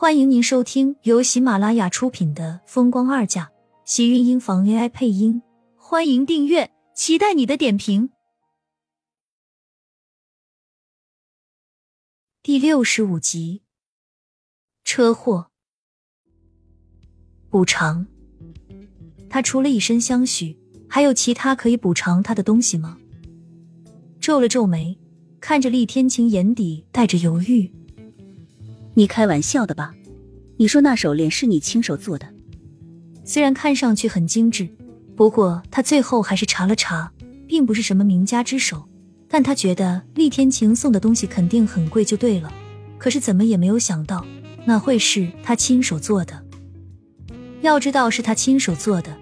欢迎您收听由喜马拉雅出品的《风光二嫁》，喜运音房 AI 配音。欢迎订阅，期待你的点评。第六十五集，车祸补偿。他除了以身相许，还有其他可以补偿他的东西吗？皱了皱眉，看着厉天晴，眼底带着犹豫。你开玩笑的吧？你说那手链是你亲手做的？虽然看上去很精致，不过他最后还是查了查，并不是什么名家之手。但他觉得厉天晴送的东西肯定很贵，就对了。可是怎么也没有想到，那会是他亲手做的。要知道是他亲手做的，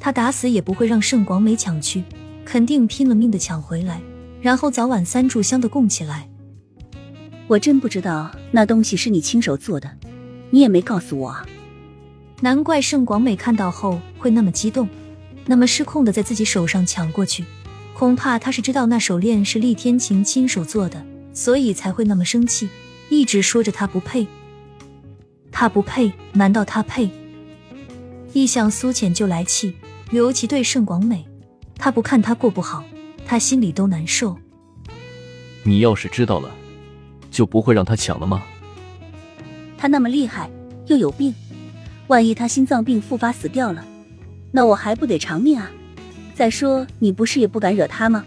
他打死也不会让盛广美抢去，肯定拼了命的抢回来，然后早晚三炷香的供起来。我真不知道那东西是你亲手做的，你也没告诉我啊！难怪盛广美看到后会那么激动，那么失控的在自己手上抢过去。恐怕他是知道那手链是厉天晴亲手做的，所以才会那么生气，一直说着他不配，他不配？难道他配？一想苏浅就来气，尤其对盛广美，他不看他过不好，他心里都难受。你要是知道了。就不会让他抢了吗？他那么厉害，又有病，万一他心脏病复发死掉了，那我还不得偿命啊？再说你不是也不敢惹他吗？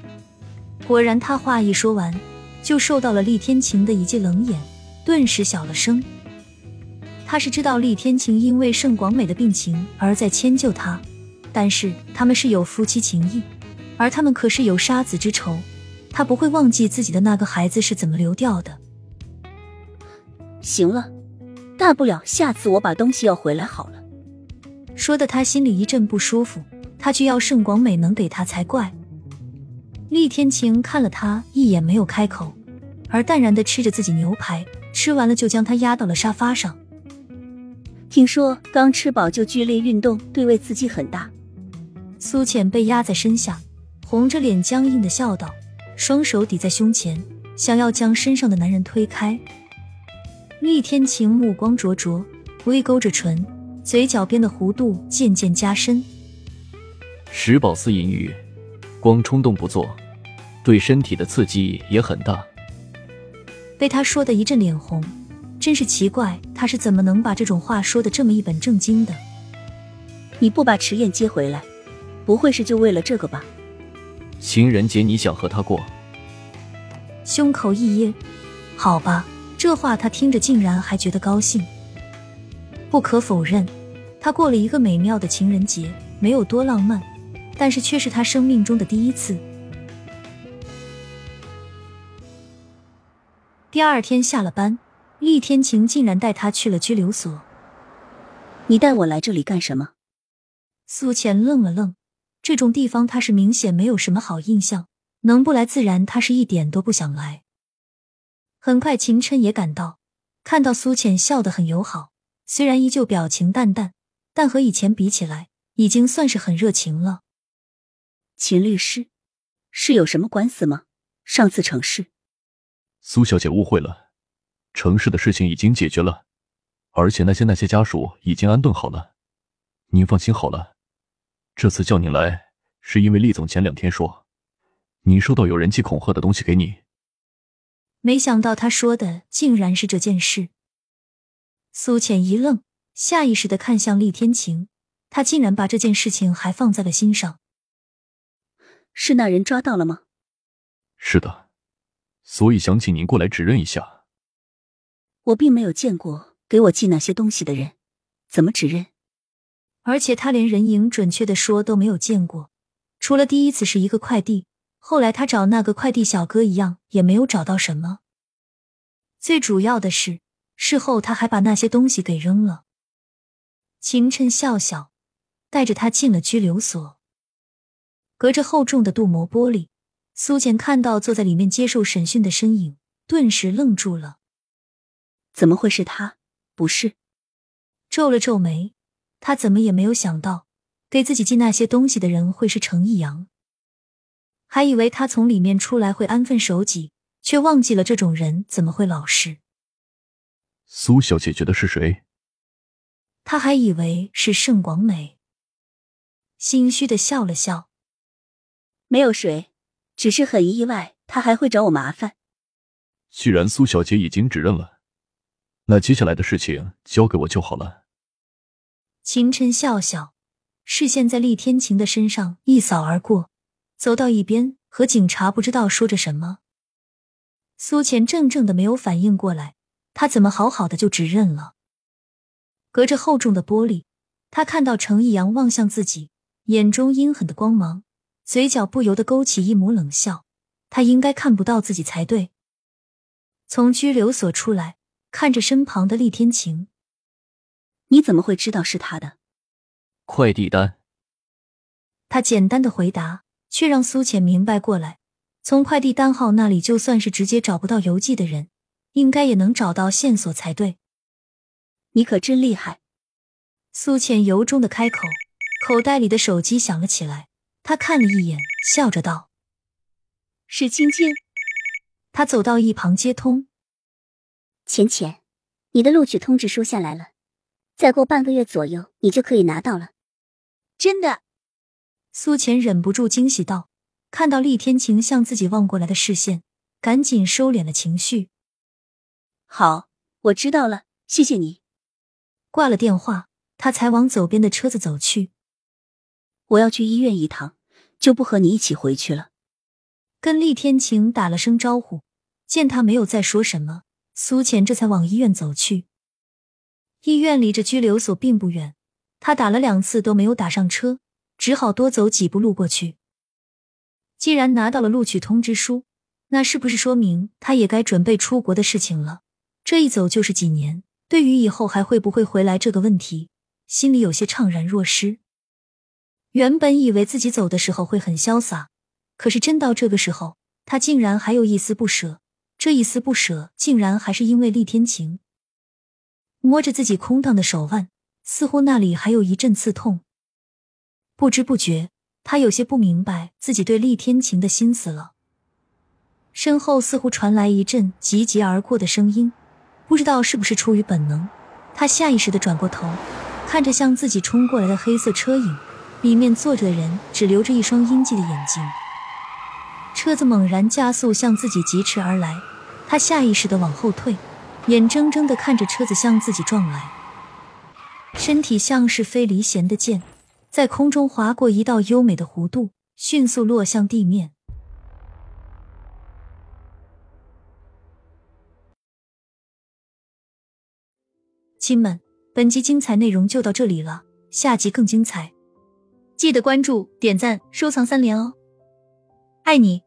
果然，他话一说完，就受到了厉天晴的一记冷眼，顿时小了声。他是知道厉天晴因为盛广美的病情而在迁就他，但是他们是有夫妻情谊，而他们可是有杀子之仇，他不会忘记自己的那个孩子是怎么流掉的。行了，大不了下次我把东西要回来好了。说的他心里一阵不舒服，他去要盛广美能给他才怪。厉天晴看了他一眼，没有开口，而淡然的吃着自己牛排，吃完了就将他压到了沙发上。听说刚吃饱就剧烈运动，对胃刺激很大。苏浅被压在身下，红着脸僵硬的笑道，双手抵在胸前，想要将身上的男人推开。厉天晴目光灼灼，微勾着唇，嘴角边的弧度渐渐加深。石宝思淫欲，光冲动不做，对身体的刺激也很大。被他说的一阵脸红，真是奇怪，他是怎么能把这种话说的这么一本正经的？你不把迟燕接回来，不会是就为了这个吧？情人节你想和他过？胸口一噎，好吧。这话他听着竟然还觉得高兴。不可否认，他过了一个美妙的情人节，没有多浪漫，但是却是他生命中的第一次。第二天下了班，厉天晴竟然带他去了拘留所。你带我来这里干什么？苏浅愣了愣，这种地方他是明显没有什么好印象，能不来自然，他是一点都不想来。很快，秦琛也赶到，看到苏浅笑得很友好，虽然依旧表情淡淡，但和以前比起来，已经算是很热情了。秦律师，是有什么官司吗？上次城市，苏小姐误会了，城市的事情已经解决了，而且那些那些家属已经安顿好了，您放心好了。这次叫您来，是因为厉总前两天说，您收到有人寄恐吓的东西给你。没想到他说的竟然是这件事。苏浅一愣，下意识的看向厉天晴，他竟然把这件事情还放在了心上。是那人抓到了吗？是的，所以想请您过来指认一下。我并没有见过给我寄那些东西的人，怎么指认？而且他连人影，准确的说都没有见过，除了第一次是一个快递。后来他找那个快递小哥一样，也没有找到什么。最主要的是，事后他还把那些东西给扔了。秦琛笑笑，带着他进了拘留所。隔着厚重的镀膜玻璃，苏浅看到坐在里面接受审讯的身影，顿时愣住了。怎么会是他？不是？皱了皱眉，他怎么也没有想到，给自己寄那些东西的人会是程逸阳。还以为他从里面出来会安分守己，却忘记了这种人怎么会老实。苏小姐觉得是谁？他还以为是盛广美，心虚的笑了笑。没有谁，只是很意外，他还会找我麻烦。既然苏小姐已经指认了，那接下来的事情交给我就好了。秦晨笑笑，视线在厉天晴的身上一扫而过，走到一边和警察不知道说着什么。苏浅怔怔的没有反应过来，他怎么好好的就指认了？隔着厚重的玻璃，他看到程逸阳望向自己，眼中阴狠的光芒，嘴角不由得勾起一抹冷笑。他应该看不到自己才对。从拘留所出来，看着身旁的厉天晴，你怎么会知道是他的快递单？他简单的回答，却让苏浅明白过来。从快递单号那里，就算是直接找不到邮寄的人，应该也能找到线索才对。你可真厉害！苏浅由衷的开口，口袋里的手机响了起来。他看了一眼，笑着道：“是青青。”他走到一旁接通：“浅浅，你的录取通知书下来了，再过半个月左右，你就可以拿到了。”真的？苏浅忍不住惊喜道。看到厉天晴向自己望过来的视线，赶紧收敛了情绪。好，我知道了，谢谢你。挂了电话，他才往走边的车子走去。我要去医院一趟，就不和你一起回去了。跟厉天晴打了声招呼，见他没有再说什么，苏浅这才往医院走去。医院离着拘留所并不远，他打了两次都没有打上车，只好多走几步路过去。既然拿到了录取通知书，那是不是说明他也该准备出国的事情了？这一走就是几年，对于以后还会不会回来这个问题，心里有些怅然若失。原本以为自己走的时候会很潇洒，可是真到这个时候，他竟然还有一丝不舍。这一丝不舍，竟然还是因为厉天晴。摸着自己空荡的手腕，似乎那里还有一阵刺痛。不知不觉。他有些不明白自己对厉天晴的心思了。身后似乎传来一阵急急而过的声音，不知道是不是出于本能，他下意识的转过头，看着向自己冲过来的黑色车影，里面坐着的人只留着一双阴寂的眼睛。车子猛然加速向自己疾驰而来，他下意识的往后退，眼睁睁的看着车子向自己撞来，身体像是飞离弦的箭。在空中划过一道优美的弧度，迅速落向地面。亲们，本集精彩内容就到这里了，下集更精彩，记得关注、点赞、收藏三连哦！爱你。